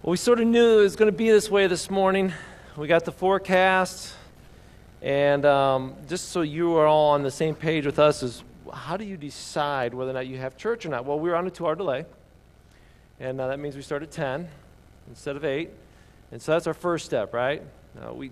Well, we sort of knew it was going to be this way this morning. We got the forecast, and um, just so you are all on the same page with us, is how do you decide whether or not you have church or not? Well, we are on a two hour delay, and uh, that means we start at 10 instead of 8. And so that's our first step, right? Uh, we,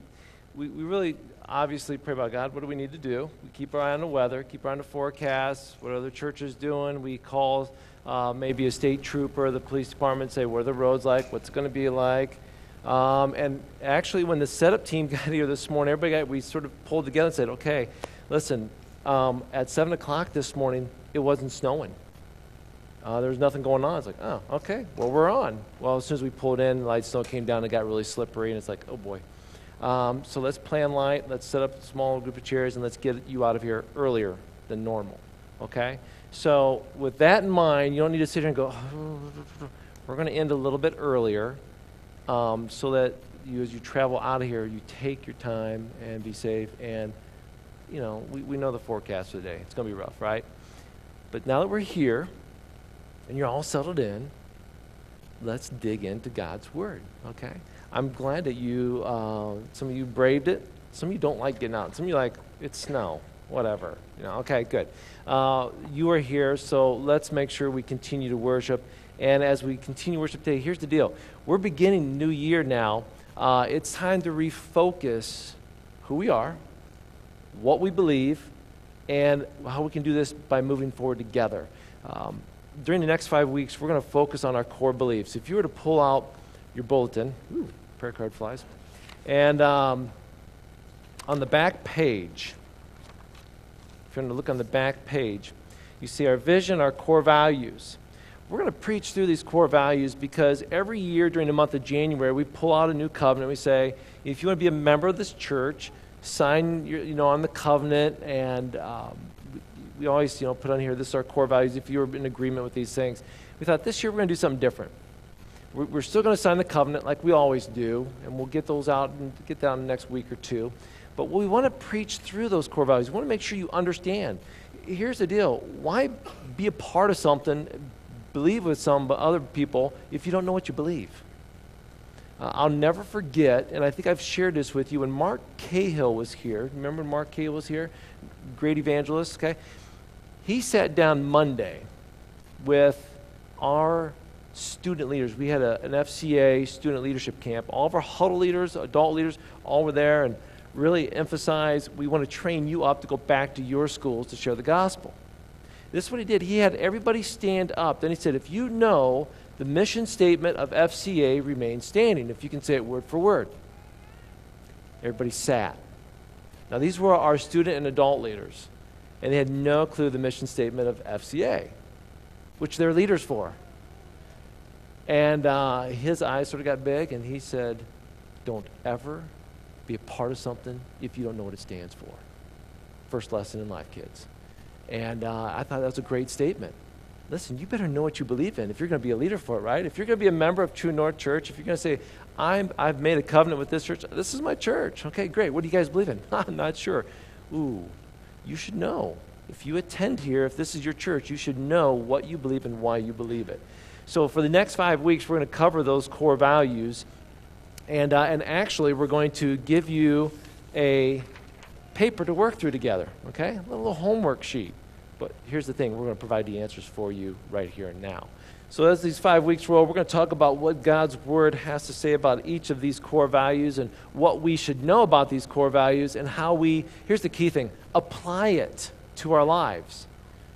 we, we really obviously pray about God. What do we need to do? We keep our eye on the weather, keep our eye on the forecast, what other churches doing. We call uh, maybe a state trooper, the police department, say, what are the roads like? What's it going to be like? Um, and actually, when the setup team got here this morning, everybody got, we sort of pulled together and said, okay, listen, um, at 7 o'clock this morning, it wasn't snowing. Uh, there was nothing going on. It's like, oh, okay, well, we're on. Well, as soon as we pulled in, light snow came down and got really slippery, and it's like, oh boy. Um, so let's plan light, let's set up a small group of chairs, and let's get you out of here earlier than normal, okay? So, with that in mind, you don't need to sit here and go, we're going to end a little bit earlier um, so that you, as you travel out of here, you take your time and be safe. And, you know, we, we know the forecast for the day. It's going to be rough, right? But now that we're here and you're all settled in, let's dig into God's Word, okay? I'm glad that you, uh, some of you braved it. Some of you don't like getting out. Some of you like, it's snow whatever. You know, okay, good. Uh, you are here, so let's make sure we continue to worship. And as we continue worship today, here's the deal: we're beginning new year now. Uh, it's time to refocus who we are, what we believe, and how we can do this by moving forward together. Um, during the next five weeks, we're going to focus on our core beliefs. If you were to pull out your bulletin, ooh, prayer card flies, and um, on the back page, if you're going to look on the back page, you see our vision, our core values. We're going to preach through these core values because every year during the month of January, we pull out a new covenant. We say, if you want to be a member of this church, sign your, you know, on the covenant. And um, we always you know, put on here, this is our core values if you were in agreement with these things. We thought this year we're going to do something different. We're, still going to sign the covenant like we always do, and we'll get those out and get down in the next week or two. But we want to preach through those core values. We want to make sure you understand. Here's the deal why be a part of something, believe with some but other people, if you don't know what you believe? Uh, I'll never forget, and I think I've shared this with you when Mark Cahill was here. Remember Mark Cahill was here? Great evangelist, okay? He sat down Monday with our student leaders. We had a, an FCA student leadership camp. All of our huddle leaders, adult leaders, all were there, and really emphasize we want to train you up to go back to your schools to share the gospel. This is what he did. He had everybody stand up. Then he said, if you know the mission statement of FCA remains standing, if you can say it word for word. Everybody sat. Now, these were our student and adult leaders, and they had no clue the mission statement of FCA, which they're leaders for. And uh, his eyes sort of got big, and he said, Don't ever be a part of something if you don't know what it stands for. First lesson in life, kids. And uh, I thought that was a great statement. Listen, you better know what you believe in if you're going to be a leader for it, right? If you're going to be a member of True North Church, if you're going to say, I'm, I've made a covenant with this church, this is my church. Okay, great. What do you guys believe in? I'm not sure. Ooh, you should know. If you attend here, if this is your church, you should know what you believe and why you believe it. So, for the next five weeks, we're going to cover those core values and, uh, and actually, we're going to give you a paper to work through together, okay? A little homework sheet. But here's the thing we're going to provide the answers for you right here and now. So, as these five weeks roll, we're going to talk about what God's Word has to say about each of these core values and what we should know about these core values and how we, here's the key thing, apply it to our lives.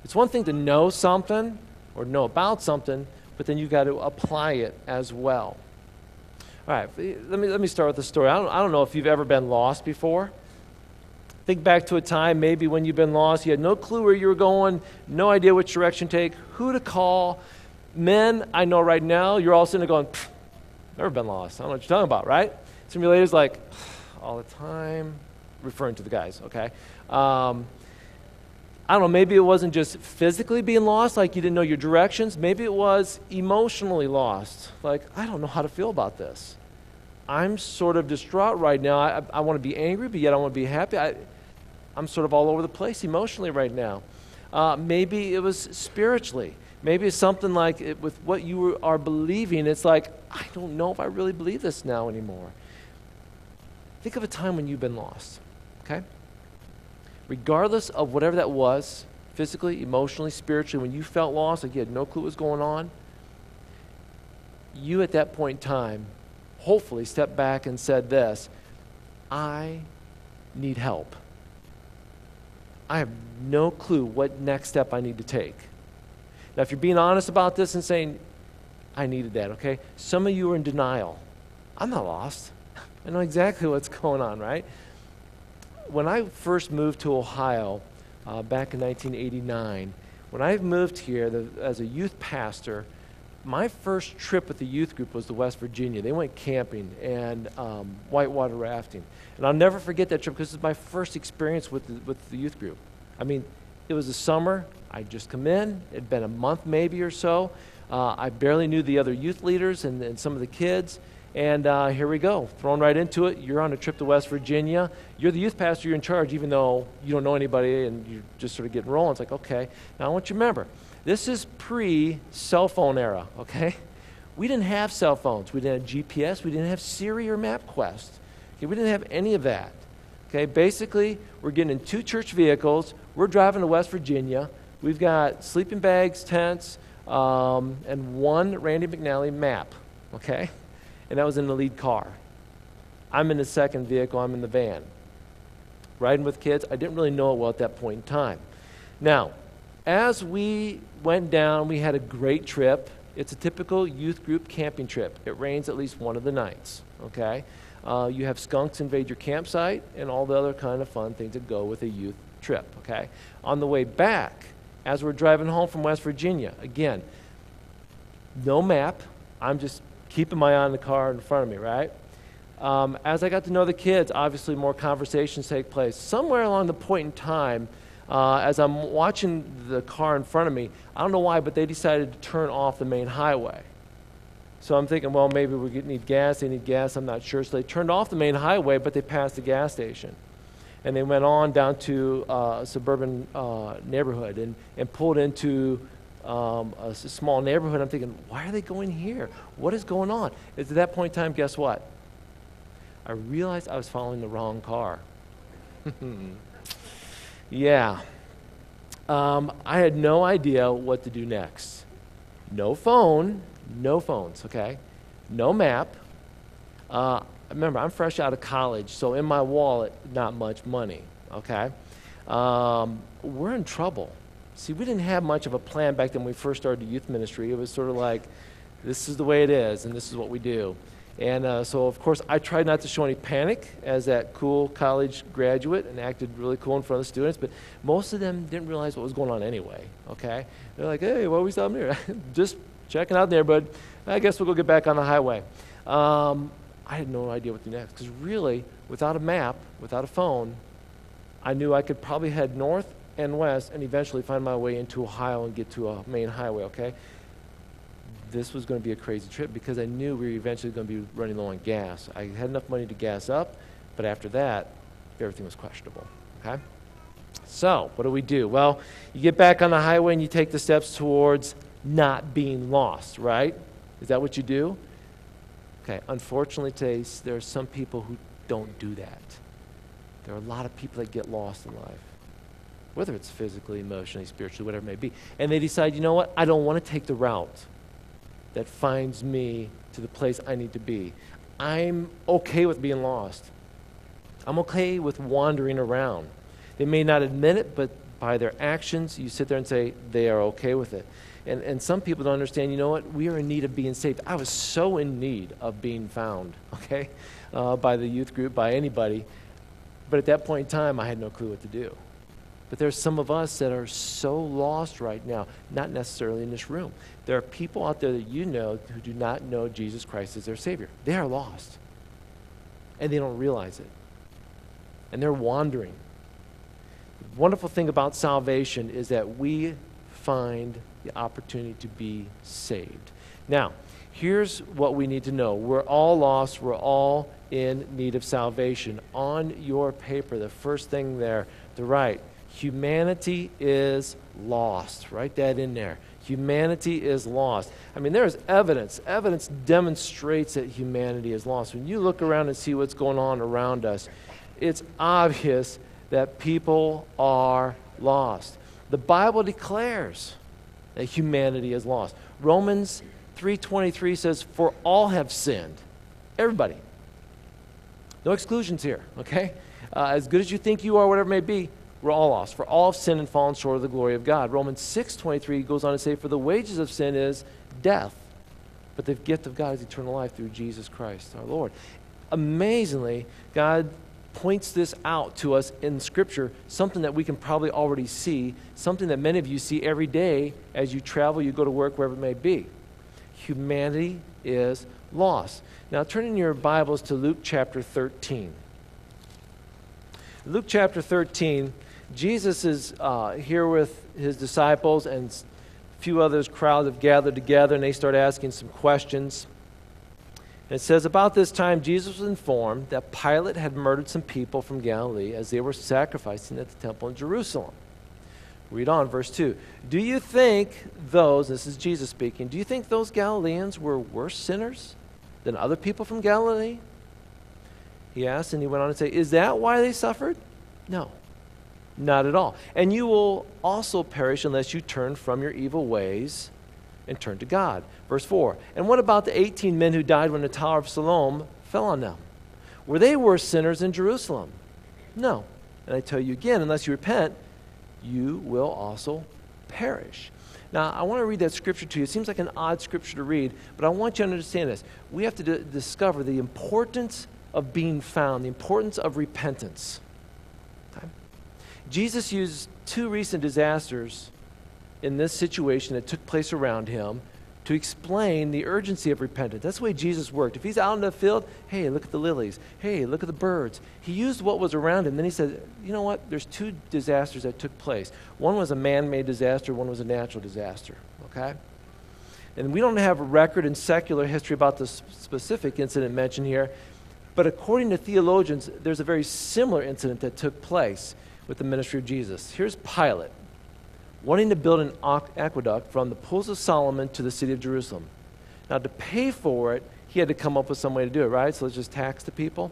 It's one thing to know something or know about something, but then you've got to apply it as well. All right, let me, let me start with the story. I don't, I don't know if you've ever been lost before. Think back to a time maybe when you've been lost, you had no clue where you were going, no idea which direction to take, who to call. Men, I know right now, you're all sitting there going, never been lost. I don't know what you're talking about, right? Some of you ladies like, all the time, referring to the guys, okay? Um, I don't know, maybe it wasn't just physically being lost, like you didn't know your directions. Maybe it was emotionally lost. Like, I don't know how to feel about this. I'm sort of distraught right now. I, I want to be angry, but yet I want to be happy. I, I'm sort of all over the place emotionally right now. Uh, maybe it was spiritually. Maybe it's something like it, with what you are believing, it's like, I don't know if I really believe this now anymore. Think of a time when you've been lost, okay? Regardless of whatever that was, physically, emotionally, spiritually, when you felt lost, like you had no clue what was going on, you at that point in time hopefully stepped back and said this I need help. I have no clue what next step I need to take. Now, if you're being honest about this and saying, I needed that, okay? Some of you are in denial. I'm not lost. I know exactly what's going on, right? When I first moved to Ohio uh, back in 1989, when I moved here the, as a youth pastor, my first trip with the youth group was to West Virginia. They went camping and um, whitewater rafting. And I'll never forget that trip because it was my first experience with the, with the youth group. I mean, it was the summer. I'd just come in. It had been a month maybe or so. Uh, I barely knew the other youth leaders and, and some of the kids. And uh, here we go, thrown right into it. You're on a trip to West Virginia. You're the youth pastor, you're in charge, even though you don't know anybody and you're just sort of getting rolling. It's like, okay. Now I want you to remember, this is pre cell phone era, okay? We didn't have cell phones. We didn't have GPS. We didn't have Siri or MapQuest. Okay? We didn't have any of that. Okay? Basically, we're getting in two church vehicles. We're driving to West Virginia. We've got sleeping bags, tents, um, and one Randy McNally map. Okay? And I was in the lead car. I'm in the second vehicle. I'm in the van. Riding with kids. I didn't really know it well at that point in time. Now, as we went down, we had a great trip. It's a typical youth group camping trip. It rains at least one of the nights, okay? Uh, you have skunks invade your campsite and all the other kind of fun things that go with a youth trip, okay? On the way back, as we're driving home from West Virginia, again, no map. I'm just keeping my eye on the car in front of me, right? Um, as I got to know the kids, obviously more conversations take place. Somewhere along the point in time, uh, as I'm watching the car in front of me, I don't know why, but they decided to turn off the main highway. So I'm thinking, well, maybe we need gas. They need gas. I'm not sure. So they turned off the main highway, but they passed the gas station. And they went on down to uh, a suburban uh, neighborhood and, and pulled into um, a, small neighborhood. I'm thinking, why are they going here? What is going on? At that point in time, guess what? I realized I was following the wrong car. Yeah. Um, I had no idea what to do next. No phone, no phones, okay? No map. Uh, remember, I'm fresh out of college, so in my wallet, not much money, okay? Um, we're in trouble. See, we didn't have much of a plan back then when we first started the youth ministry. It was sort of like, this is the way it is, and this is what we do. And uh, so, of course, I tried not to show any panic as that cool college graduate and acted really cool in front of the students, but most of them didn't realize what was going on anyway, okay? They're like, hey, what are we stopping here? Just checking out there, but I guess we'll go get back on the highway. Um, I had no idea what to do next because really, without a map, without a phone, I knew I could probably head north and west and eventually find my way into Ohio and get to a main highway, okay? this was going to be a crazy trip because I knew we were eventually going to be running low on gas. I had enough money to gas up, but after that, everything was questionable. Okay? So, what do we do? Well, you get back on the highway and you take the steps towards not being lost, right? Is that what you do? Okay, unfortunately, today, there are some people who don't do that. There are a lot of people that get lost in life, whether it's physically, emotionally, spiritually, whatever it may be. And they decide, you know what? I don't want to take the route that finds me to the place I need to be. I'm okay with being lost. I'm okay with wandering around. They may not admit it, but by their actions, you sit there and say they are okay with it. And, and some people don't understand, you know what? We are in need of being saved. I was so in need of being found, okay, uh, by the youth group, by anybody. But at that point in time, I had no clue what to do. But there's some of us that are so lost right now, not necessarily in this room. There are people out there that you know who do not know Jesus Christ as their Savior. They are lost. And they don't realize it. And they're wandering. The wonderful thing about salvation is that we find the opportunity to be saved. Now, here's what we need to know we're all lost, we're all in need of salvation. On your paper, the first thing there, to right, Humanity is lost. Write that in there. Humanity is lost. I mean, there is evidence. Evidence demonstrates that humanity is lost. When you look around and see what's going on around us, it's obvious that people are lost. The Bible declares that humanity is lost. Romans 3:23 says, "For all have sinned." Everybody. No exclusions here, okay? Uh, as good as you think you are, whatever it may be, we're all lost. For all have sinned and fallen short of the glory of God. Romans 6:23 goes on to say, "For the wages of sin is death, but the gift of God is eternal life through Jesus Christ our Lord." Amazingly, God points this out to us in Scripture, something that we can probably already see, something that many of you see every day as you travel, you go to work, wherever it may be. Humanity is lost. Now, turn in your Bibles to Luke chapter 13. Luke chapter 13, Jesus is uh, here with his disciples, and a few others crowds have gathered together, and they start asking some questions. And it says, About this time, Jesus was informed that Pilate had murdered some people from Galilee as they were sacrificing at the temple in Jerusalem. Read on, verse 2. Do you think those, this is Jesus speaking, do you think those Galileans were worse sinners than other people from Galilee? He asked, and he went on to say, Is that why they suffered? No, not at all. And you will also perish unless you turn from your evil ways and turn to God. Verse 4 And what about the 18 men who died when the Tower of Siloam fell on them? Were they worse sinners in Jerusalem? No. And I tell you again, unless you repent, you will also perish. Now, I want to read that scripture to you. It seems like an odd scripture to read, but I want you to understand this. We have to d- discover the importance of being found, the importance of repentance. Jesus used two recent disasters in this situation that took place around him to explain the urgency of repentance. That's the way Jesus worked. If he's out in the field, hey, look at the lilies. Hey, look at the birds. He used what was around him. Then he said, you know what? There's two disasters that took place. One was a man made disaster, one was a natural disaster. Okay? And we don't have a record in secular history about the specific incident mentioned here, but according to theologians, there's a very similar incident that took place with the ministry of Jesus. Here's Pilate wanting to build an aqueduct from the pools of Solomon to the city of Jerusalem. Now, to pay for it, he had to come up with some way to do it, right? So let's just tax the people.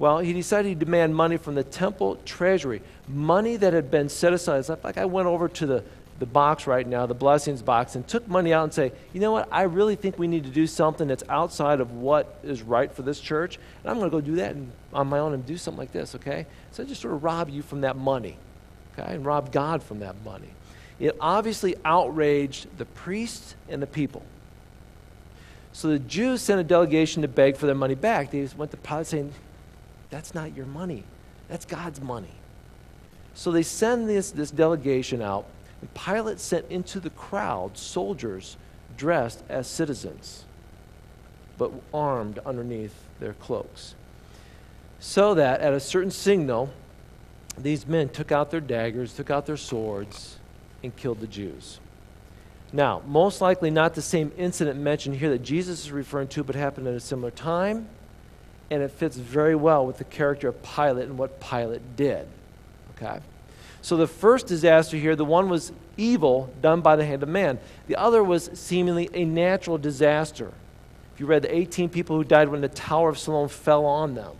Well, he decided to demand money from the temple treasury, money that had been set aside. It's like I went over to the the box right now, the blessings box, and took money out and say, you know what, I really think we need to do something that's outside of what is right for this church, and I'm going to go do that on my own and do something like this, okay? So I just sort of rob you from that money, okay, and rob God from that money. It obviously outraged the priests and the people. So the Jews sent a delegation to beg for their money back. They went to Pilate saying, that's not your money. That's God's money. So they send this, this delegation out and Pilate sent into the crowd soldiers dressed as citizens, but armed underneath their cloaks. So that at a certain signal, these men took out their daggers, took out their swords, and killed the Jews. Now, most likely not the same incident mentioned here that Jesus is referring to, but happened at a similar time, and it fits very well with the character of Pilate and what Pilate did. Okay? So the first disaster here, the one was evil done by the hand of man. The other was seemingly a natural disaster. If you read the 18 people who died when the Tower of Siloam fell on them.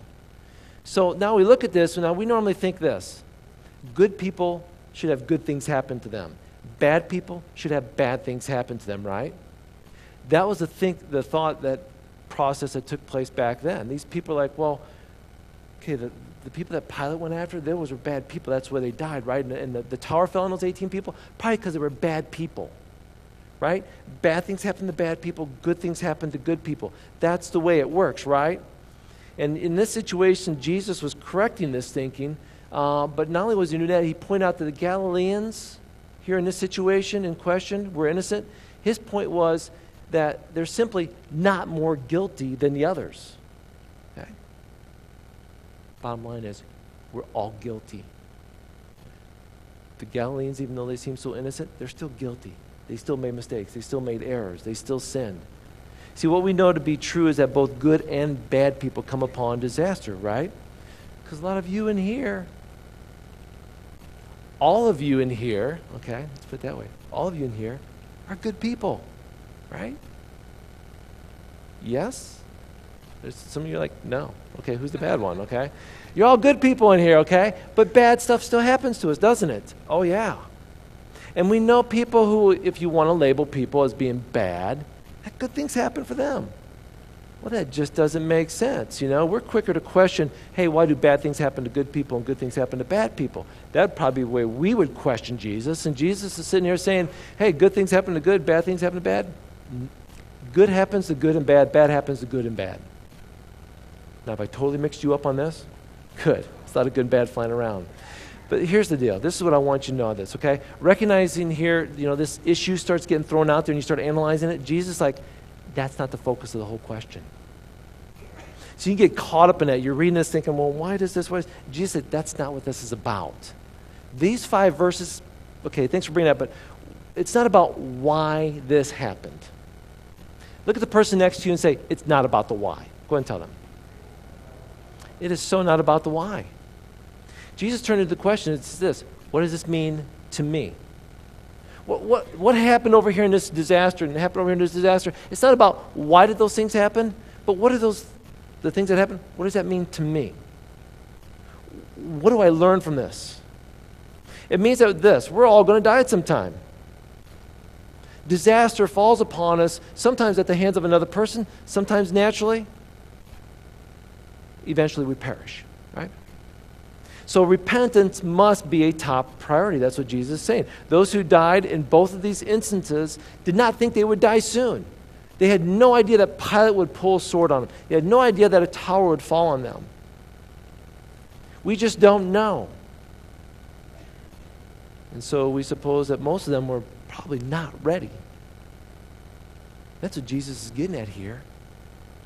So now we look at this, and now we normally think this good people should have good things happen to them, bad people should have bad things happen to them, right? That was the, think, the thought that process that took place back then. These people are like, well, okay, the, the people that Pilate went after, those were bad people. That's where they died, right? And, and the, the tower fell on those 18 people, probably because they were bad people, right? Bad things happen to bad people, good things happen to good people. That's the way it works, right? And in this situation, Jesus was correcting this thinking, uh, but not only was he doing that, he pointed out that the Galileans here in this situation in question were innocent. His point was that they're simply not more guilty than the others. Bottom line is, we're all guilty. The Galileans, even though they seem so innocent, they're still guilty. They still made mistakes. They still made errors. They still sinned. See, what we know to be true is that both good and bad people come upon disaster, right? Because a lot of you in here, all of you in here, okay, let's put it that way, all of you in here are good people, right? Yes? There's some of you are like, no. Okay, who's the bad one, okay? You're all good people in here, okay? But bad stuff still happens to us, doesn't it? Oh, yeah. And we know people who, if you want to label people as being bad, good things happen for them. Well, that just doesn't make sense. You know, we're quicker to question, hey, why do bad things happen to good people and good things happen to bad people? That'd probably be the way we would question Jesus. And Jesus is sitting here saying, hey, good things happen to good, bad things happen to bad. Good happens to good and bad, bad happens to good and bad. Now, have I totally mixed you up on this? Good. It's not a good and bad flying around. But here's the deal. This is what I want you to know on this, okay? Recognizing here, you know, this issue starts getting thrown out there and you start analyzing it. Jesus, like, that's not the focus of the whole question. So you get caught up in that. You're reading this thinking, well, why does this? Why? Jesus said, that's not what this is about. These five verses, okay, thanks for bringing that, but it's not about why this happened. Look at the person next to you and say, it's not about the why. Go ahead and tell them. It is so not about the why. Jesus turned to the question, it's this what does this mean to me? What, what, what happened over here in this disaster and happened over here in this disaster? It's not about why did those things happen, but what are those, the things that happened? What does that mean to me? What do I learn from this? It means that this, we're all going to die at some time. Disaster falls upon us, sometimes at the hands of another person, sometimes naturally. Eventually we perish, right? So repentance must be a top priority. That's what Jesus is saying. Those who died in both of these instances did not think they would die soon. They had no idea that Pilate would pull a sword on them. They had no idea that a tower would fall on them. We just don't know. And so we suppose that most of them were probably not ready. That's what Jesus is getting at here.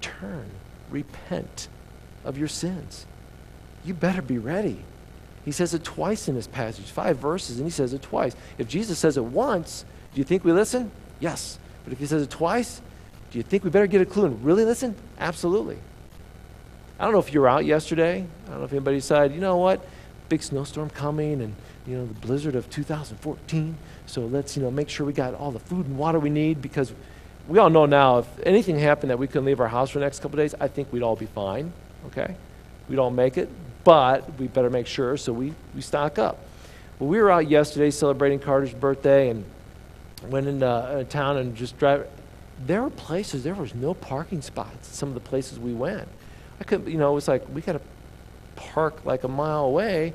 Turn, repent of your sins. You better be ready. He says it twice in this passage, five verses, and he says it twice. If Jesus says it once, do you think we listen? Yes. But if he says it twice, do you think we better get a clue and really listen? Absolutely. I don't know if you were out yesterday. I don't know if anybody decided, you know what, big snowstorm coming and, you know, the blizzard of 2014. So let's, you know, make sure we got all the food and water we need because we all know now if anything happened that we couldn't leave our house for the next couple days, I think we'd all be fine. Okay? We don't make it but we better make sure, so we, we stock up. Well, we were out yesterday celebrating Carter's birthday and went into uh, town and just drive. There were places, there was no parking spots some of the places we went. I couldn't, you know, it was like, we got to park like a mile away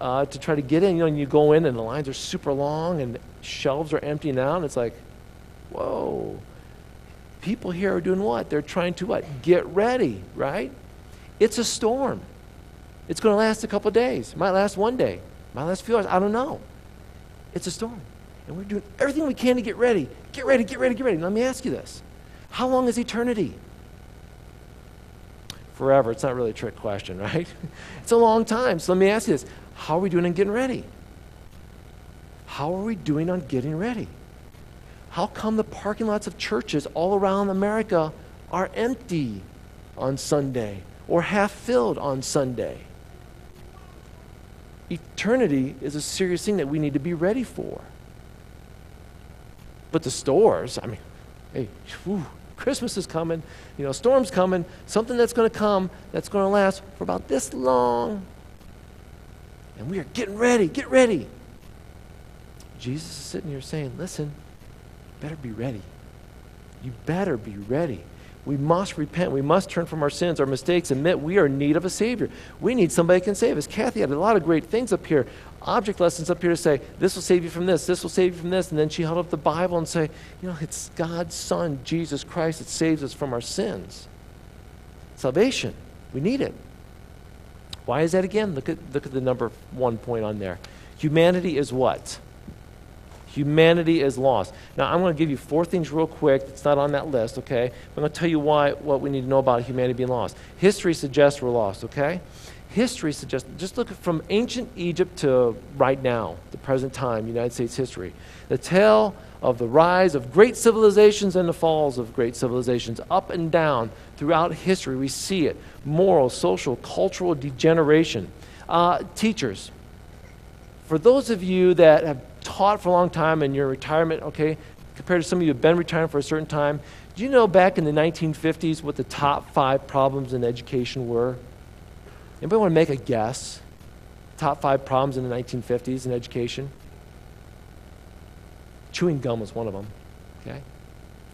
uh, to try to get in. You know, and you go in and the lines are super long and shelves are emptying out. And it's like, whoa. People here are doing what? They're trying to what? Get ready, right? It's a storm. It's going to last a couple days. It might last one day. It might last a few hours. I don't know. It's a storm. And we're doing everything we can to get ready. Get ready, get ready, get ready. Let me ask you this How long is eternity? Forever. It's not really a trick question, right? it's a long time. So let me ask you this How are we doing on getting ready? How are we doing on getting ready? How come the parking lots of churches all around America are empty on Sunday or half filled on Sunday? eternity is a serious thing that we need to be ready for. But the stores, I mean, hey, whew, Christmas is coming, you know, storm's coming, something that's going to come that's going to last for about this long. And we are getting ready, get ready. Jesus is sitting here saying, listen, better be ready. You better be ready. We must repent. We must turn from our sins, our mistakes, admit we are in need of a Savior. We need somebody who can save us. Kathy had a lot of great things up here, object lessons up here to say, this will save you from this, this will save you from this. And then she held up the Bible and say, you know, it's God's Son, Jesus Christ, that saves us from our sins. Salvation. We need it. Why is that again? Look at, look at the number one point on there. Humanity is what? Humanity is lost. Now, I'm going to give you four things real quick. It's not on that list, okay? I'm going to tell you why, what we need to know about humanity being lost. History suggests we're lost, okay? History suggests, just look from ancient Egypt to right now, the present time, United States history. The tale of the rise of great civilizations and the falls of great civilizations, up and down throughout history. We see it moral, social, cultural degeneration. Uh, teachers, for those of you that have taught for a long time and you're in your retirement, okay, compared to some of you who have been retiring for a certain time. Do you know back in the 1950s what the top five problems in education were? Anybody want to make a guess? Top five problems in the 1950s in education? Chewing gum was one of them. Okay?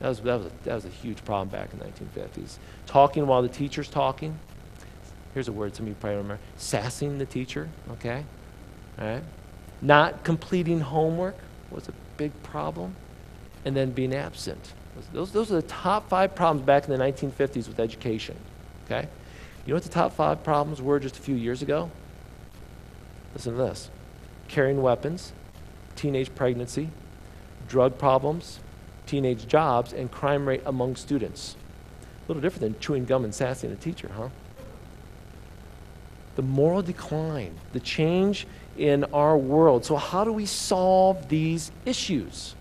That was, that was, a, that was a huge problem back in the 1950s. Talking while the teacher's talking. Here's a word some of you probably remember. Sassing the teacher. Okay? All right? Not completing homework was a big problem. And then being absent. Those, those are the top five problems back in the 1950s with education. Okay? You know what the top five problems were just a few years ago? Listen to this carrying weapons, teenage pregnancy, drug problems, teenage jobs, and crime rate among students. A little different than chewing gum and sassing a teacher, huh? The moral decline, the change in our world. So, how do we solve these issues?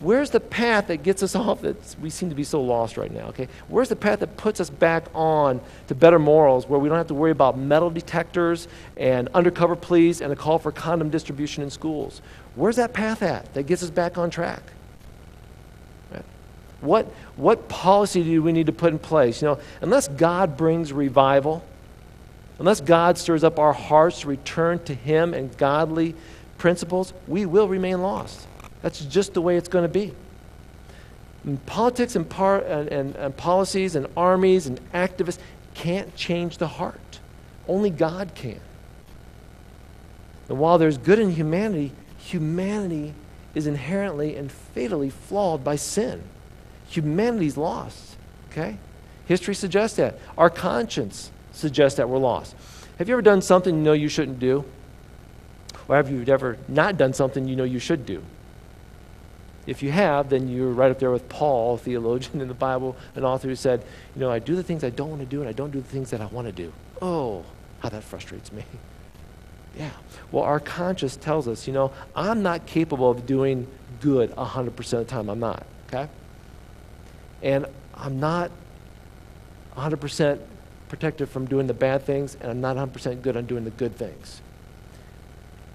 Where's the path that gets us off that we seem to be so lost right now, okay? Where's the path that puts us back on to better morals where we don't have to worry about metal detectors and undercover pleas and a call for condom distribution in schools? Where's that path at that gets us back on track? What, what policy do we need to put in place? You know, unless God brings revival, unless God stirs up our hearts to return to Him and godly principles, we will remain lost. That's just the way it's going to be. And politics and, par- and, and, and policies and armies and activists can't change the heart. Only God can. And while there's good in humanity, humanity is inherently and fatally flawed by sin. Humanity's lost. Okay? History suggests that. Our conscience suggests that we're lost. Have you ever done something you know you shouldn't do? Or have you ever not done something you know you should do? If you have, then you're right up there with Paul, theologian in the Bible, an author who said, You know, I do the things I don't want to do, and I don't do the things that I want to do. Oh, how that frustrates me. Yeah. Well, our conscience tells us, you know, I'm not capable of doing good 100% of the time. I'm not, okay? And I'm not 100% protected from doing the bad things, and I'm not 100% good on doing the good things.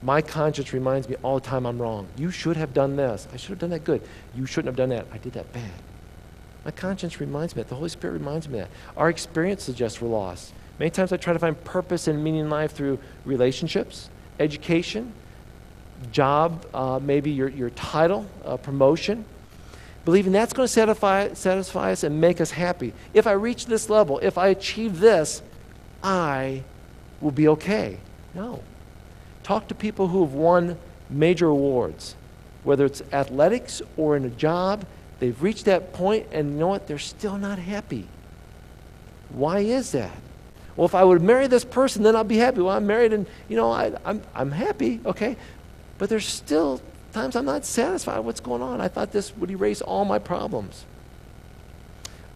My conscience reminds me all the time I'm wrong. You should have done this. I should have done that good. You shouldn't have done that. I did that bad. My conscience reminds me that. The Holy Spirit reminds me that. Our experience suggests we're lost. Many times I try to find purpose and meaning in life through relationships, education, job, uh, maybe your, your title, uh, promotion. Believing that's going to satisfy, satisfy us and make us happy. If I reach this level, if I achieve this, I will be okay. No. Talk to people who have won major awards, whether it's athletics or in a job. They've reached that point, and you know what? They're still not happy. Why is that? Well, if I would marry this person, then I'll be happy. Well, I'm married, and you know, I, I'm I'm happy, okay. But there's still times I'm not satisfied. With what's going on? I thought this would erase all my problems.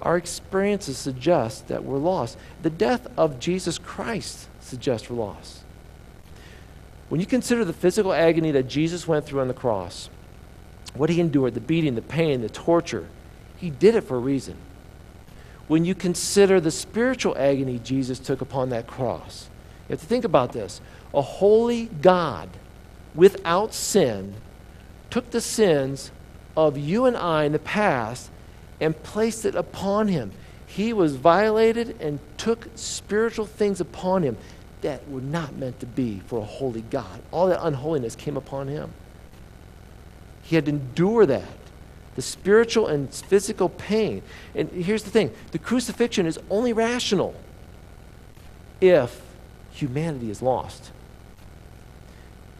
Our experiences suggest that we're lost. The death of Jesus Christ suggests we're lost. When you consider the physical agony that Jesus went through on the cross, what he endured, the beating, the pain, the torture, he did it for a reason. When you consider the spiritual agony Jesus took upon that cross, you have to think about this. A holy God without sin took the sins of you and I in the past and placed it upon him. He was violated and took spiritual things upon him that were not meant to be for a holy God. All that unholiness came upon him. He had to endure that the spiritual and physical pain. And here's the thing the crucifixion is only rational if humanity is lost.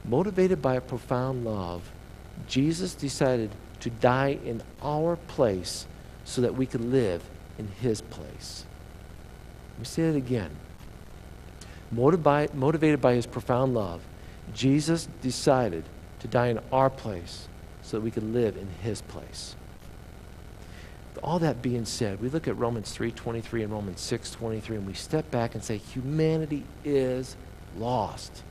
Motivated by a profound love, Jesus decided to die in our place so that we could live in his place. Let me say it again motivated by his profound love, Jesus decided to die in our place so that we could live in his place. All that being said, we look at Romans 3:23 and Romans 6:23 and we step back and say humanity is lost.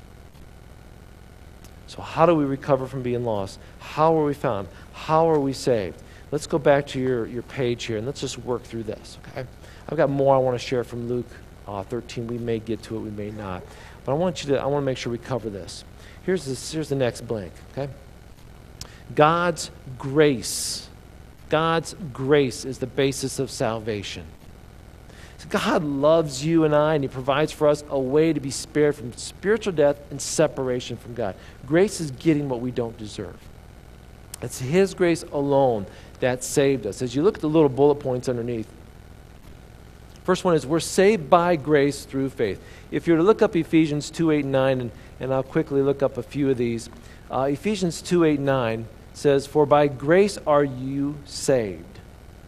So how do we recover from being lost? How are we found? How are we saved? Let's go back to your, your page here and let's just work through this, okay? I've got more I want to share from Luke uh, 13. We may get to it, we may not. But I want you to, I want to make sure we cover this. Here's, this, here's the next blank, okay? God's grace. God's grace is the basis of salvation. So God loves you and I, and He provides for us a way to be spared from spiritual death and separation from God. Grace is getting what we don't deserve. It's His grace alone that saved us. As you look at the little bullet points underneath, first one is we're saved by grace through faith. If you were to look up Ephesians 2 8 and 9, and, and I'll quickly look up a few of these, uh, Ephesians 2 8 and 9 says, For by grace are you saved.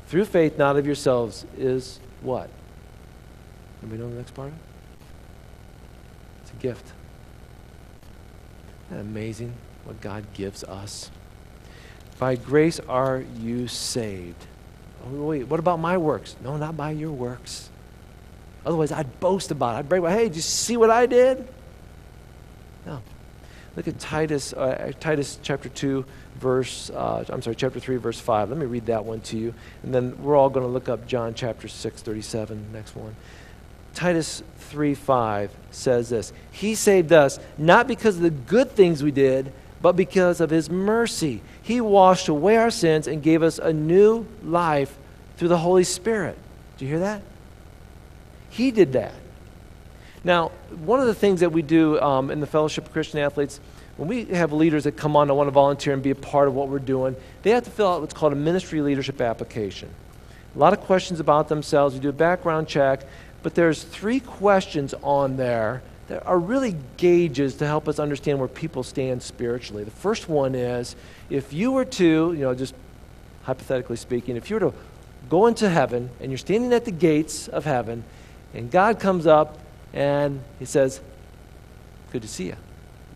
Through faith, not of yourselves, is what? Anybody know the next part? It's a gift. Isn't that amazing what God gives us? By grace are you saved. Oh, wait, what about my works? No, not by your works. Otherwise, I'd boast about it. I'd brag, hey, did you see what I did? No. Look at Titus, uh, Titus chapter 2, verse, uh, I'm sorry, chapter 3, verse 5. Let me read that one to you. And then we're all going to look up John chapter 6, 37, next one. Titus 3, 5 says this He saved us not because of the good things we did, but because of His mercy. He washed away our sins and gave us a new life through the Holy Spirit. Do you hear that? He did that. Now, one of the things that we do um, in the Fellowship of Christian Athletes, when we have leaders that come on to want to volunteer and be a part of what we're doing, they have to fill out what's called a ministry leadership application. A lot of questions about themselves. We do a background check, but there's three questions on there that are really gauges to help us understand where people stand spiritually. The first one is if you were to, you know, just hypothetically speaking, if you were to go into heaven and you're standing at the gates of heaven and God comes up and he says, Good to see you.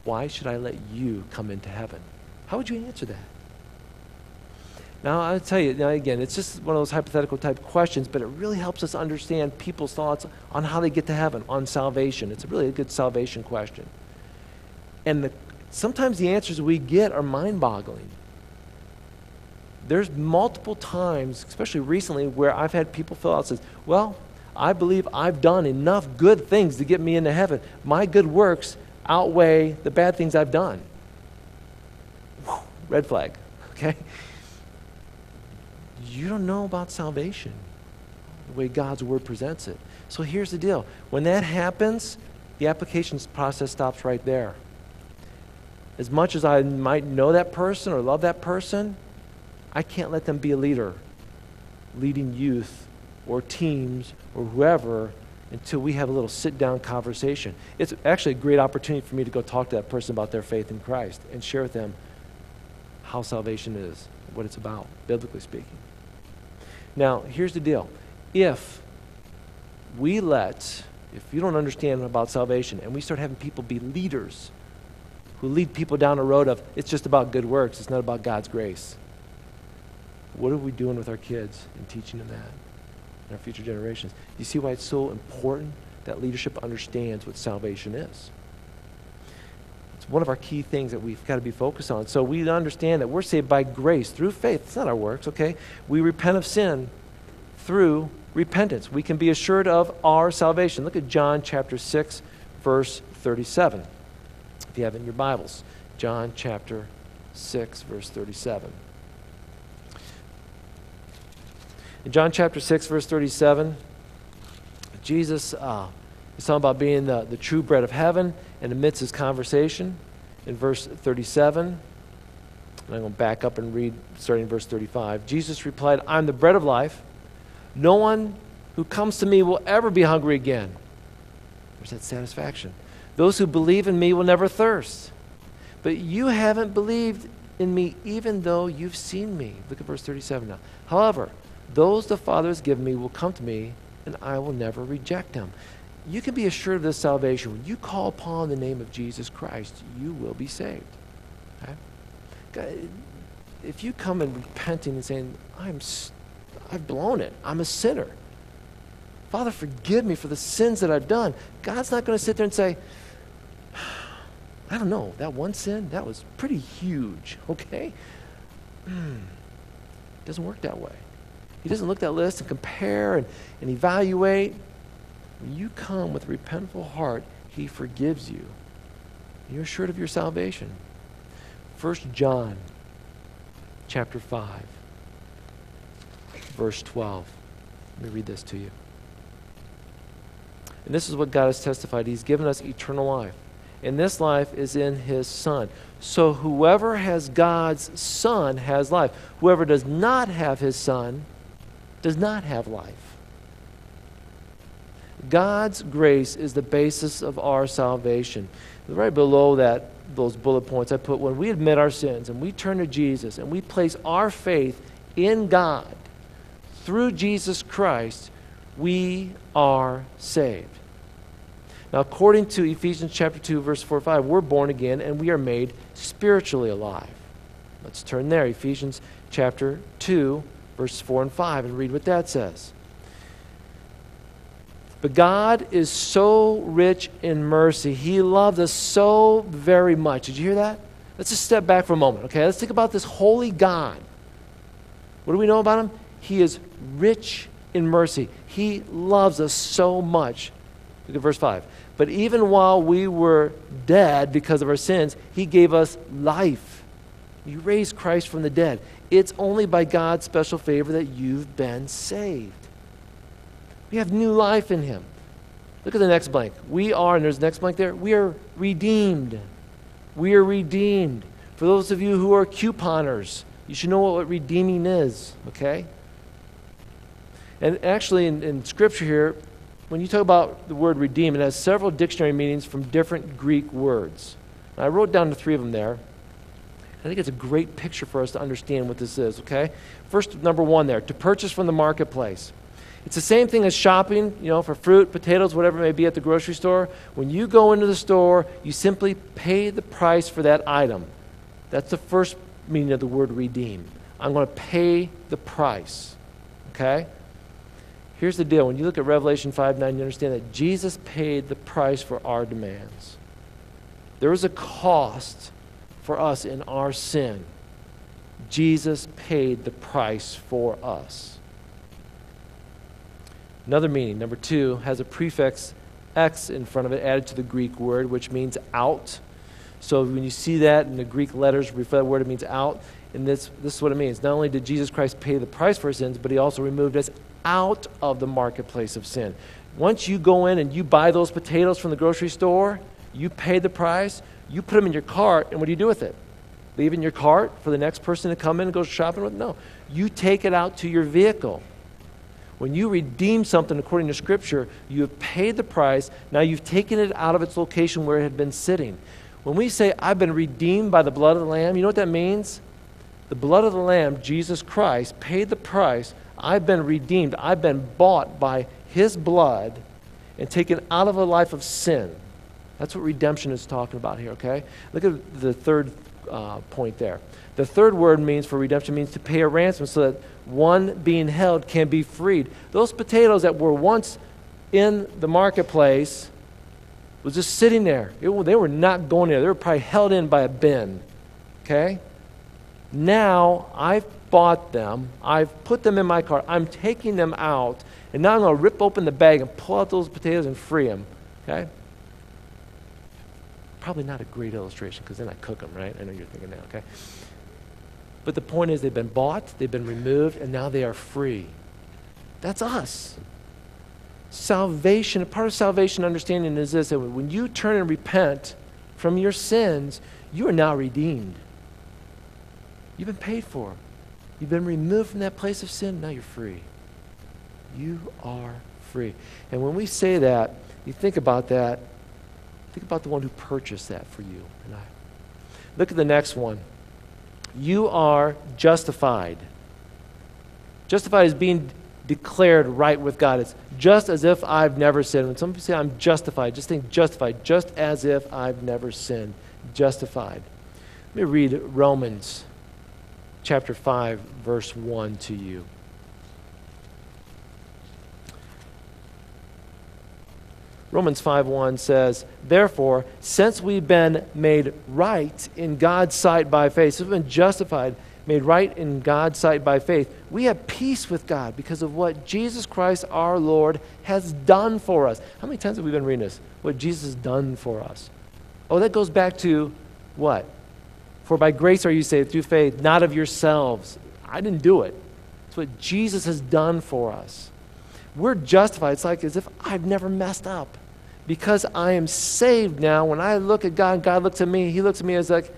Why should I let you come into heaven? How would you answer that? Now, I'll tell you, now again, it's just one of those hypothetical type questions, but it really helps us understand people's thoughts on how they get to heaven, on salvation. It's really a good salvation question. And the, sometimes the answers we get are mind boggling. There's multiple times, especially recently, where I've had people fill out says, Well, I believe I've done enough good things to get me into heaven. My good works outweigh the bad things I've done. Whew, red flag, okay? You don't know about salvation the way God's word presents it. So here's the deal when that happens, the application process stops right there. As much as I might know that person or love that person, I can't let them be a leader, leading youth or teams or whoever until we have a little sit down conversation. It's actually a great opportunity for me to go talk to that person about their faith in Christ and share with them how salvation is, what it's about, biblically speaking. Now, here's the deal. If we let, if you don't understand about salvation and we start having people be leaders who lead people down a road of it's just about good works, it's not about God's grace, what are we doing with our kids and teaching them that? in our future generations. You see why it's so important that leadership understands what salvation is? It's one of our key things that we've got to be focused on. So we understand that we're saved by grace through faith. It's not our works, okay? We repent of sin through repentance. We can be assured of our salvation. Look at John chapter 6, verse 37. If you have it in your Bibles, John chapter 6, verse 37. In John chapter 6, verse 37, Jesus uh, is talking about being the, the true bread of heaven and amidst his conversation. In verse 37, and I'm going to back up and read starting in verse 35. Jesus replied, I'm the bread of life. No one who comes to me will ever be hungry again. There's that satisfaction. Those who believe in me will never thirst. But you haven't believed in me even though you've seen me. Look at verse 37 now. However, those the Father has given me will come to me, and I will never reject them. You can be assured of this salvation. When you call upon the name of Jesus Christ, you will be saved. Okay? If you come and repenting and saying, I'm, I've blown it, I'm a sinner. Father, forgive me for the sins that I've done. God's not going to sit there and say, I don't know, that one sin, that was pretty huge, okay? Hmm. Doesn't work that way. He doesn't look at that list and compare and, and evaluate. When you come with a repentful heart, He forgives you. You're assured of your salvation. First John chapter 5, verse 12. Let me read this to you. And this is what God has testified. He's given us eternal life. And this life is in His Son. So whoever has God's Son has life. Whoever does not have His Son does not have life. God's grace is the basis of our salvation. Right below that, those bullet points, I put when we admit our sins and we turn to Jesus and we place our faith in God through Jesus Christ, we are saved. Now, according to Ephesians chapter 2, verse 4 5, we're born again and we are made spiritually alive. Let's turn there, Ephesians chapter 2, verse 4 and 5, and read what that says. But God is so rich in mercy. He loved us so very much. Did you hear that? Let's just step back for a moment, okay? Let's think about this holy God. What do we know about him? He is rich in mercy. He loves us so much. Look at verse 5. But even while we were dead because of our sins, he gave us life. He raised Christ from the dead. It's only by God's special favor that you've been saved. We have new life in him. Look at the next blank. We are, and there's the next blank there, we are redeemed. We are redeemed. For those of you who are couponers, you should know what redeeming is, okay? And actually, in, in Scripture here, when you talk about the word redeem, it has several dictionary meanings from different Greek words. I wrote down the three of them there. I think it's a great picture for us to understand what this is, okay? First, number one there, to purchase from the marketplace. It's the same thing as shopping, you know, for fruit, potatoes, whatever it may be at the grocery store. When you go into the store, you simply pay the price for that item. That's the first meaning of the word redeem. I'm going to pay the price. Okay? Here's the deal. When you look at Revelation 5 9, you understand that Jesus paid the price for our demands. There was a cost for us in our sin. Jesus paid the price for us. Another meaning, number two, has a prefix X in front of it added to the Greek word, which means out. So when you see that in the Greek letters refer that word, it means out. And this, this is what it means. Not only did Jesus Christ pay the price for sins, but he also removed us out of the marketplace of sin. Once you go in and you buy those potatoes from the grocery store, you pay the price, you put them in your cart, and what do you do with it? Leave in your cart for the next person to come in and go shopping with? No. You take it out to your vehicle. When you redeem something according to Scripture, you have paid the price. Now you've taken it out of its location where it had been sitting. When we say, I've been redeemed by the blood of the Lamb, you know what that means? The blood of the Lamb, Jesus Christ, paid the price. I've been redeemed. I've been bought by His blood and taken out of a life of sin. That's what redemption is talking about here, okay? Look at the third uh, point there. The third word means for redemption means to pay a ransom so that one being held can be freed. Those potatoes that were once in the marketplace was just sitting there. It, they were not going there. They were probably held in by a bin. Okay? Now I've bought them. I've put them in my car. I'm taking them out. And now I'm going to rip open the bag and pull out those potatoes and free them. Okay? Probably not a great illustration because then I cook them, right? I know you're thinking that, okay? But the point is, they've been bought, they've been removed, and now they are free. That's us. Salvation, a part of salvation understanding is this that when you turn and repent from your sins, you are now redeemed. You've been paid for. You've been removed from that place of sin, now you're free. You are free. And when we say that, you think about that, think about the one who purchased that for you and I. Look at the next one you are justified. Justified is being declared right with God. It's just as if I've never sinned. When some people say I'm justified, just think justified, just as if I've never sinned. Justified. Let me read Romans chapter 5, verse 1 to you. Romans 5:1 says, "Therefore, since we've been made right in God's sight by faith, we've been justified, made right in God's sight by faith, we have peace with God because of what Jesus Christ our Lord has done for us." How many times have we been reading this? What Jesus has done for us. Oh, that goes back to what? For by grace are you saved through faith, not of yourselves. I didn't do it. It's what Jesus has done for us. We're justified. It's like as if I've never messed up. Because I am saved now, when I look at God, God looks at me, He looks at me as like,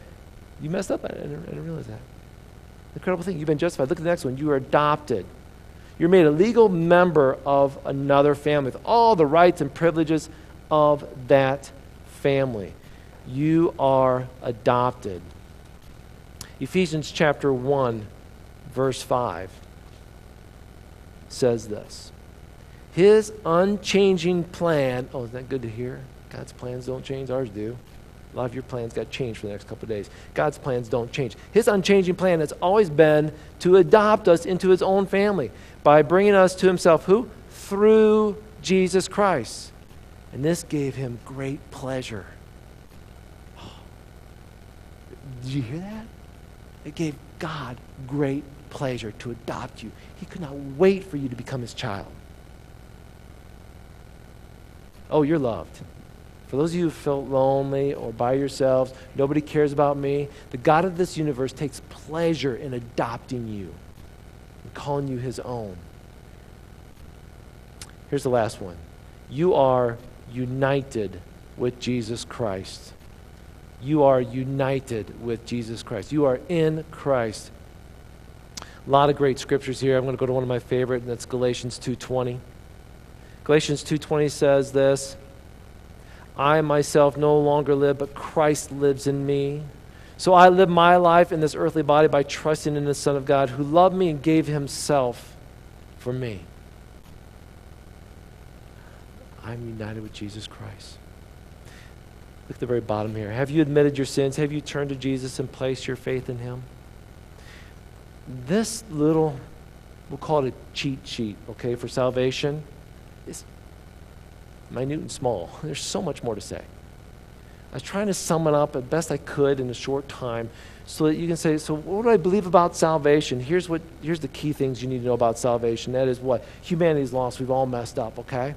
You messed up? I didn't, I didn't realize that. Incredible thing. You've been justified. Look at the next one. You are adopted. You're made a legal member of another family with all the rights and privileges of that family. You are adopted. Ephesians chapter 1, verse 5 says this His unchanging plan, oh, is that good to hear? God's plans don't change, ours do. A lot of your plans got changed for the next couple of days. God's plans don't change. His unchanging plan has always been to adopt us into his own family by bringing us to himself. Who? Through Jesus Christ. And this gave him great pleasure. Did you hear that? It gave God great pleasure to adopt you. He could not wait for you to become his child. Oh, you're loved. For those of you who feel lonely or by yourselves, nobody cares about me, the God of this universe takes pleasure in adopting you and calling you his own. Here's the last one you are united with Jesus Christ. You are united with Jesus Christ. You are in Christ. A lot of great scriptures here. I'm going to go to one of my favorite, and that's Galatians 2:20. Galatians 2:20 says this, I myself no longer live, but Christ lives in me. So I live my life in this earthly body by trusting in the Son of God who loved me and gave himself for me. I'm united with Jesus Christ. Look at the very bottom here. Have you admitted your sins? Have you turned to Jesus and placed your faith in him? This little, we'll call it a cheat sheet, okay, for salvation, is minute and small. There's so much more to say. I was trying to sum it up as best I could in a short time so that you can say, so what do I believe about salvation? Here's, what, here's the key things you need to know about salvation. That is what? Humanity's lost. We've all messed up, okay?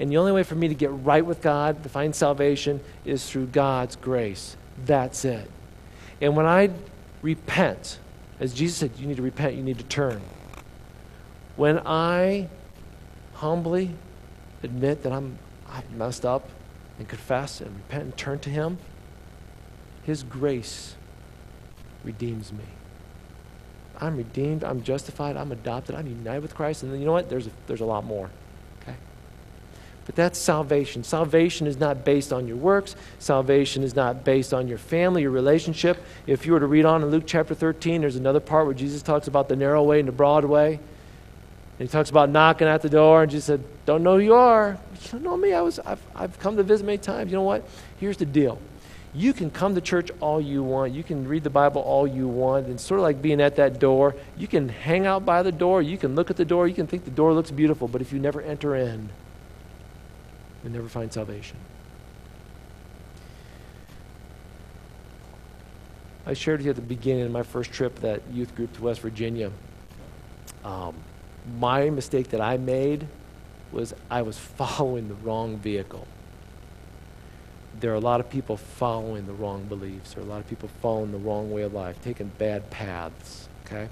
And the only way for me to get right with God, to find salvation, is through God's grace. That's it. And when I repent, as Jesus said, you need to repent, you need to turn. When I humbly admit that I'm I've messed up and confess and repent and turn to Him, His grace redeems me. I'm redeemed, I'm justified, I'm adopted, I'm united with Christ, and then you know what? There's a, there's a lot more. Okay? But that's salvation. Salvation is not based on your works. Salvation is not based on your family, your relationship. If you were to read on in Luke chapter 13, there's another part where Jesus talks about the narrow way and the broad way. And he talks about knocking at the door, and Jesus said, Don't know who you are. You don't know me. I was, I've, I've come to visit many times. You know what? Here's the deal. You can come to church all you want. You can read the Bible all you want. And sort of like being at that door, you can hang out by the door. You can look at the door. You can think the door looks beautiful. But if you never enter in, you'll never find salvation. I shared with you at the beginning of my first trip, that youth group to West Virginia. Um, my mistake that I made was I was following the wrong vehicle. There are a lot of people following the wrong beliefs. There are a lot of people following the wrong way of life, taking bad paths, okay?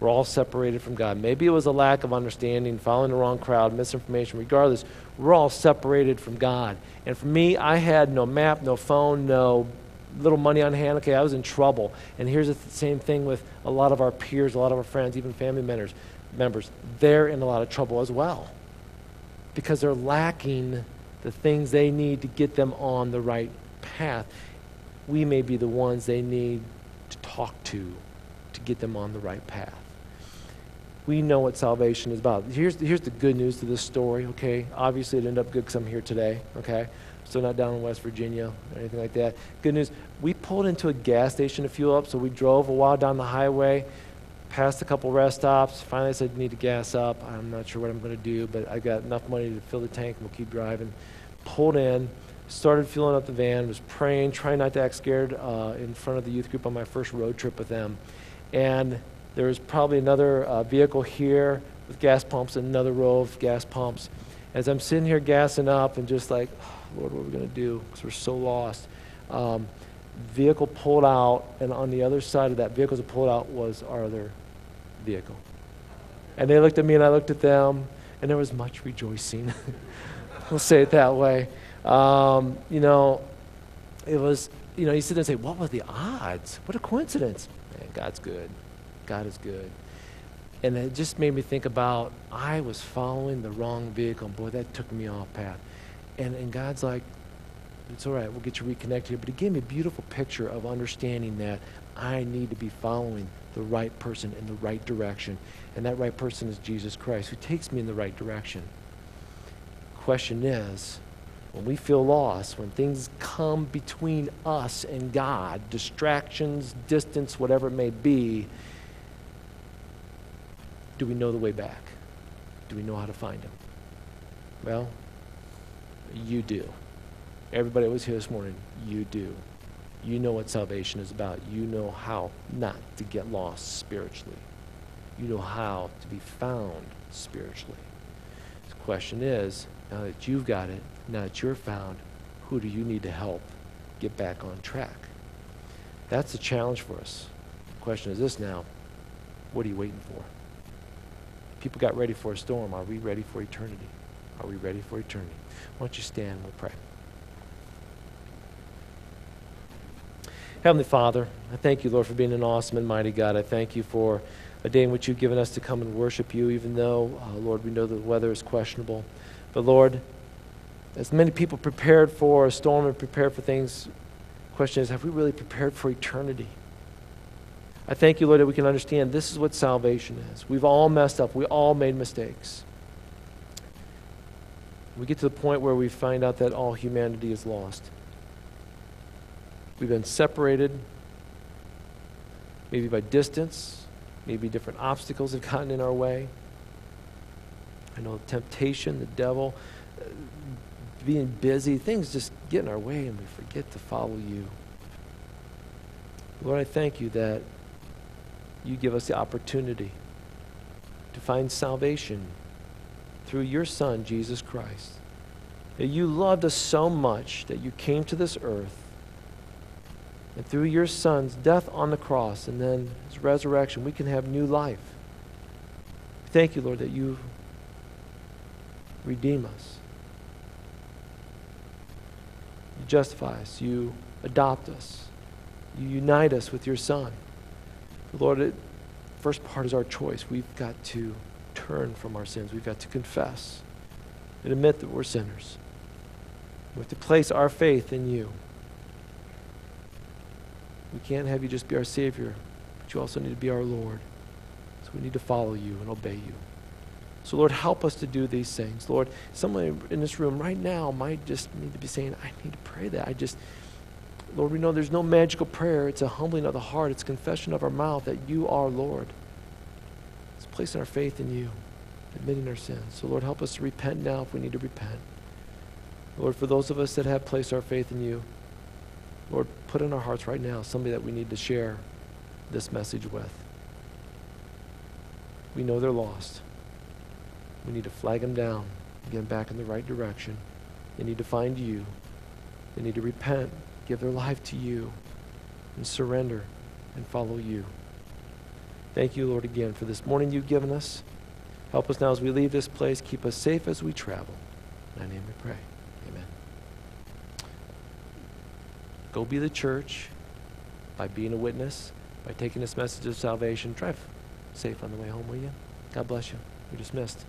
We're all separated from God. Maybe it was a lack of understanding, following the wrong crowd, misinformation. Regardless, we're all separated from God. And for me, I had no map, no phone, no little money on hand. Okay, I was in trouble. And here's the th- same thing with a lot of our peers, a lot of our friends, even family members members, they're in a lot of trouble as well because they're lacking the things they need to get them on the right path. We may be the ones they need to talk to to get them on the right path. We know what salvation is about. Here's, here's the good news to this story, okay? Obviously, it ended up good because I'm here today, okay? Still not down in West Virginia or anything like that. Good news, we pulled into a gas station to fuel up, so we drove a while down the highway passed a couple rest stops. Finally, I said, I need to gas up. I'm not sure what I'm going to do, but I got enough money to fill the tank we'll keep driving. Pulled in, started filling up the van, was praying, trying not to act scared uh, in front of the youth group on my first road trip with them. And there was probably another uh, vehicle here with gas pumps and another row of gas pumps. As I'm sitting here gassing up and just like, oh, Lord, what are we going to do? Because we're so lost. Um, vehicle pulled out, and on the other side of that vehicle that pulled out was our other vehicle. And they looked at me, and I looked at them, and there was much rejoicing. we'll say it that way. Um, you know, it was, you know, you sit there and say, what were the odds? What a coincidence. Man, God's good. God is good. And it just made me think about I was following the wrong vehicle. Boy, that took me off path. And, and God's like, it's all right, we'll get you reconnected. But He gave me a beautiful picture of understanding that I need to be following the right person in the right direction. And that right person is Jesus Christ, who takes me in the right direction. Question is, when we feel lost, when things come between us and God, distractions, distance, whatever it may be, do we know the way back? Do we know how to find Him? Well, you do. Everybody was here this morning, you do. You know what salvation is about. You know how not to get lost spiritually. You know how to be found spiritually. The question is now that you've got it, now that you're found, who do you need to help get back on track? That's the challenge for us. The question is this now what are you waiting for? People got ready for a storm. Are we ready for eternity? Are we ready for eternity? Why don't you stand and we'll pray. Heavenly Father, I thank you, Lord, for being an awesome and mighty God. I thank you for a day in which you've given us to come and worship you, even though, uh, Lord, we know the weather is questionable. But Lord, as many people prepared for a storm and prepared for things, the question is, have we really prepared for eternity? I thank you, Lord, that we can understand this is what salvation is. We've all messed up. We all made mistakes. We get to the point where we find out that all humanity is lost. We've been separated, maybe by distance, maybe different obstacles have gotten in our way. I know temptation, the devil, uh, being busy, things just get in our way and we forget to follow you. Lord, I thank you that you give us the opportunity to find salvation through your Son, Jesus Christ. That you loved us so much that you came to this earth, and through your Son's death on the cross and then his resurrection, we can have new life. Thank you, Lord, that you redeem us. You justify us. You adopt us. You unite us with your Son. Lord, the first part is our choice. We've got to turn from our sins. We've got to confess and admit that we're sinners. We have to place our faith in you. We can't have you just be our Savior, but you also need to be our Lord. So we need to follow you and obey you. So, Lord, help us to do these things. Lord, someone in this room right now might just need to be saying, I need to pray that. I just, Lord, we know there's no magical prayer. It's a humbling of the heart, it's confession of our mouth that you are Lord. It's placing our faith in you, admitting our sins. So, Lord, help us to repent now if we need to repent. Lord, for those of us that have placed our faith in you, Lord, put in our hearts right now somebody that we need to share this message with. We know they're lost. We need to flag them down, get them back in the right direction. They need to find you. They need to repent, give their life to you, and surrender and follow you. Thank you, Lord, again for this morning you've given us. Help us now as we leave this place. Keep us safe as we travel. In thy name we pray. Go be the church by being a witness, by taking this message of salvation. Drive safe on the way home, will you? God bless you. You're dismissed.